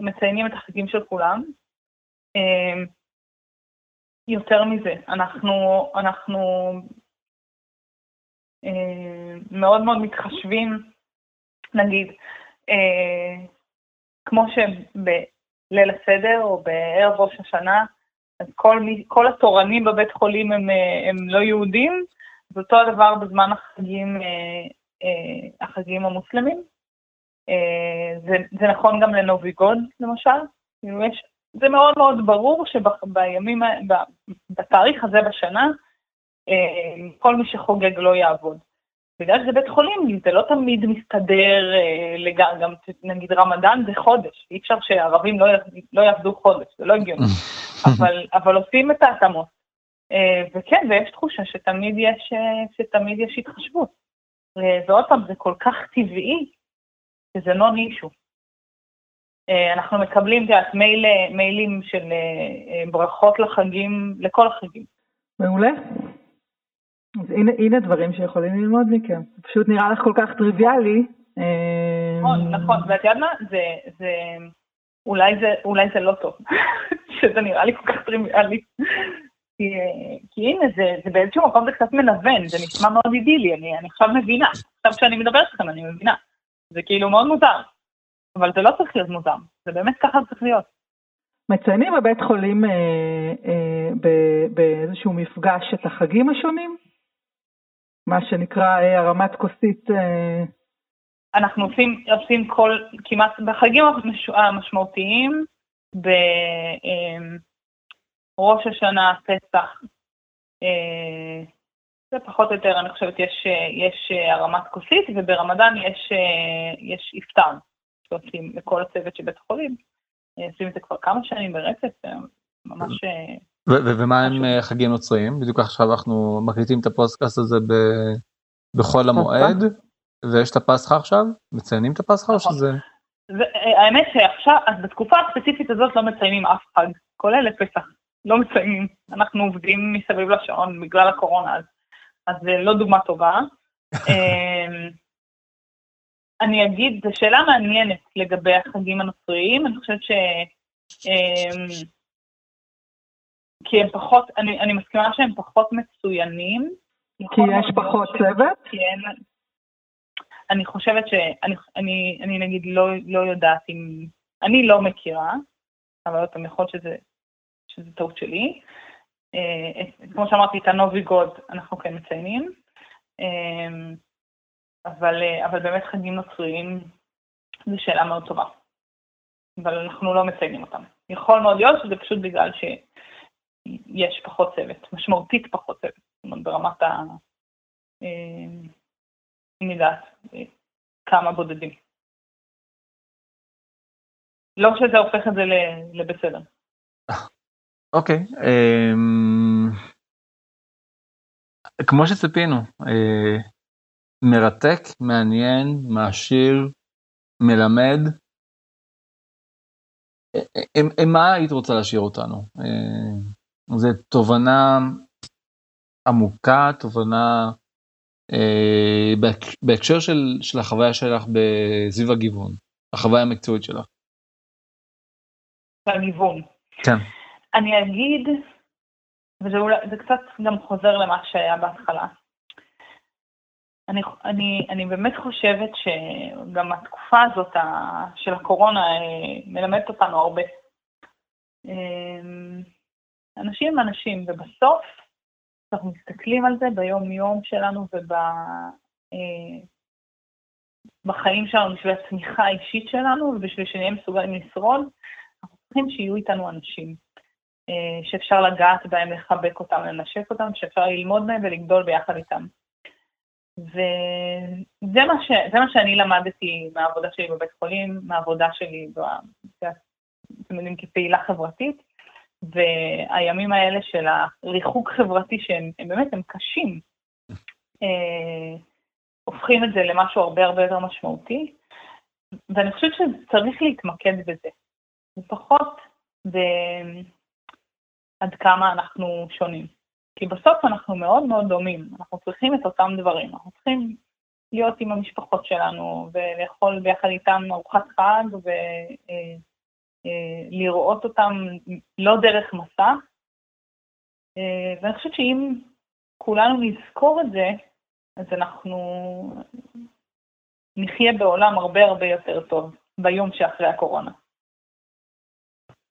מציינים את החגים של כולם. אמ, יותר מזה, אנחנו, אנחנו אמ, מאוד מאוד מתחשבים, נגיד, אה, כמו שבליל הסדר או בערב ראש השנה, אז כל, כל התורנים בבית חולים הם, אה, הם לא יהודים, ואותו הדבר בזמן החגים, אה, החגים המוסלמים. אה, זה, זה נכון גם לנוביגוד למשל, כאילו יש, זה מאוד מאוד ברור שבימים, בתאריך הזה בשנה, אה, כל מי שחוגג לא יעבוד. בגלל שזה בית חולים, זה לא תמיד מסתדר אה, לגמרי, גם נגיד רמדאן זה חודש, אי אפשר שערבים לא, לא יעבדו חודש, זה לא הגיוני, אבל, אבל עושים את ההתאמות. וכן, ויש תחושה שתמיד יש, שתמיד יש התחשבות. ועוד פעם, זה כל כך טבעי, שזה נון אישו. אה, אנחנו מקבלים, את מייל, מיילים של אה, אה, ברכות לחגים, לכל החגים. מעולה. אז הנה, הנה דברים שיכולים ללמוד מכם. זה פשוט נראה לך כל כך טריוויאלי. נכון, נכון, ואת יודעת מה? זה, זה, אולי זה, אולי זה לא טוב, שזה נראה לי כל כך טריוויאלי. כי, כי הנה, זה, זה באיזשהו מקום זה קצת מנוון, זה נשמע מאוד אידילי, אני, אני עכשיו מבינה. עכשיו כשאני מדברת איתכם אני מבינה. זה כאילו מאוד מוזר, אבל זה לא צריך להיות מוזר, זה באמת ככה זה צריך להיות. מציינים בבית חולים אה, אה, באיזשהו מפגש את החגים השונים? מה שנקרא אה, הרמת כוסית? אה... אנחנו עושים, עושים כל, כמעט, בחגים המשמעותיים, בראש אה, השנה, פסח, אה, זה פחות או יותר, אני חושבת, יש, יש אה, הרמת כוסית, וברמדאן יש, אה, יש איפטר, שעושים לכל הצוות של בית החולים. אה, עושים את זה כבר כמה שנים ברצף, ממש... ומה עם חגים נוצריים? בדיוק עכשיו אנחנו מקליטים את הפודקאסט הזה בחול המועד, ויש את הפסחא עכשיו? מציינים את הפסחא או נכון. שזה... האמת שעכשיו, בתקופה הספציפית הזאת לא מציינים אף חג, כולל לפסח. לא מציינים. אנחנו עובדים מסביב לשעון בגלל הקורונה, אז אז זה לא דוגמה טובה. אמ, אני אגיד, זו שאלה מעניינת לגבי החגים הנוצריים, אני חושבת ש... אמ, כי הם פחות, אני, אני מסכימה שהם פחות מצוינים. כי יש פחות צוות? כן. אני חושבת שאני אני, אני נגיד לא, לא יודעת אם, אני לא מכירה, אבל עוד פעם יכול להיות שזה, שזה טעות שלי. אה, כמו שאמרתי, את הנובי גוד אנחנו כן מציינים, אה, אבל, אה, אבל באמת חגים נוצריים זו שאלה מאוד טובה, אבל אנחנו לא מציינים אותם. יכול מאוד להיות שזה פשוט בגלל שיש פחות צוות, משמעותית פחות צוות, זאת אומרת ברמת ה... אני יודעת, כמה בודדים. לא שזה הופך את זה לבסדר. אוקיי, אמ, כמו שציפינו, אה, מרתק, מעניין, מעשיר, מלמד. עם מה היית רוצה להשאיר אותנו? זו תובנה עמוקה, תובנה בהקשר של, של החוויה שלך בסביב הגיוון, החוויה המקצועית שלך. בגיוון. כן. אני אגיד, וזה קצת גם חוזר למה שהיה בהתחלה. אני, אני, אני באמת חושבת שגם התקופה הזאת של הקורונה אה, מלמדת אותנו הרבה. אמ, אנשים הם אנשים, ובסוף, אנחנו מסתכלים על זה ביום-יום שלנו ובחיים אה, שלנו בשביל הצמיחה האישית שלנו ובשביל שנהיה מסוגלים לשרוד, אנחנו צריכים שיהיו איתנו אנשים. אה, שאפשר לגעת בהם, לחבק אותם, לנשק אותם, שאפשר ללמוד מהם ולגדול ביחד איתם. וזה מה, ש... מה שאני למדתי מהעבודה שלי בבית חולים, מהעבודה שלי, אתם יודעים, כפעילה חברתית, והימים האלה של הריחוק חברתי, שהם באמת, הם קשים, אה, הופכים את זה למשהו הרבה הרבה יותר משמעותי, ואני חושבת שצריך להתמקד בזה. לפחות ב... עד כמה אנחנו שונים. כי בסוף אנחנו מאוד מאוד דומים, אנחנו צריכים את אותם דברים, אנחנו צריכים להיות עם המשפחות שלנו ולאכול ביחד איתם ארוחת חג ולראות אה, אה, אותם לא דרך מסע. אה, ואני חושבת שאם כולנו נזכור את זה, אז אנחנו נחיה בעולם הרבה הרבה יותר טוב ביום שאחרי הקורונה.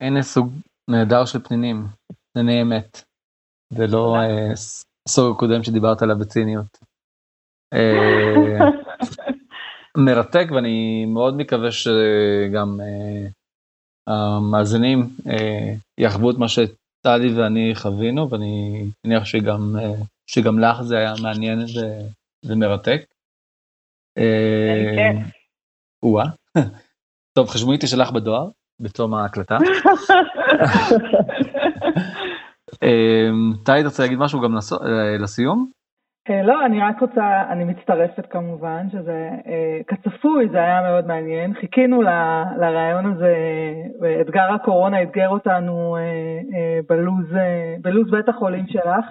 אין סוג נהדר של פנינים, פניני אמת. ולא אה, הסוג הקודם שדיברת עליו בציניות. אה, מרתק ואני מאוד מקווה שגם אה, המאזינים יחוו את מה שטלי ואני חווינו ואני מניח שגם, שגם לך זה היה מעניין ומרתק. טוב חשבו איתי שלך בדואר בתום ההקלטה. טלי, אתה רוצה להגיד משהו גם אה, לסיום? אה, לא, אני רק רוצה, אני מצטרפת כמובן, שזה אה, כצפוי, זה היה מאוד מעניין. חיכינו לרעיון הזה, ואתגר הקורונה אתגר אותנו בלוז, בלוז בית החולים שלך.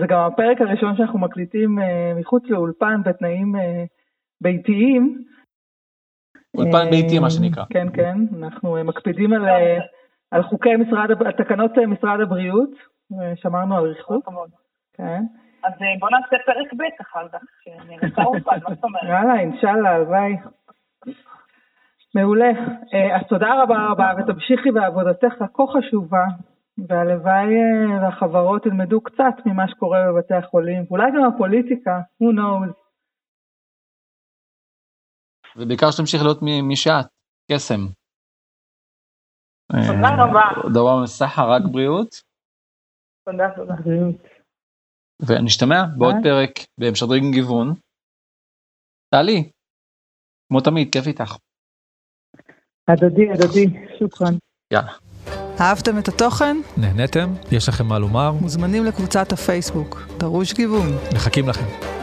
זה גם הפרק הראשון שאנחנו מקליטים מחוץ לאולפן בתנאים ביתיים. אולפן ביתי מה שנקרא. כן, כן, אנחנו מקפידים על... על חוקי משרד, על תקנות אה, משרד הבריאות, שמרנו על ריחוק. כן. אז אה, בוא נעשה פרק ב' אחר כך, שנראה אולפן, מה זאת אומרת? יאללה, אינשאללה, הלוואי. מעולה. אה, אז תודה רבה רבה, ותמשיכי בעבודתך הכה חשובה, והלוואי והחברות ילמדו קצת ממה שקורה בבתי החולים, ואולי גם הפוליטיקה, who knows. ובעיקר שתמשיך להיות מי שאת, קסם. תודה אה, רבה. דבר מסחה, רק בריאות. תודה, תודה. ונשתמע בעוד פרק במשדרים גיוון. טלי, כמו תמיד, כיף איתך. הדדי, הדדי, שוכרן. יאללה. אהבתם את התוכן? נהניתם? יש לכם מה לומר? מוזמנים לקבוצת הפייסבוק, דרוש גיוון. מחכים לכם.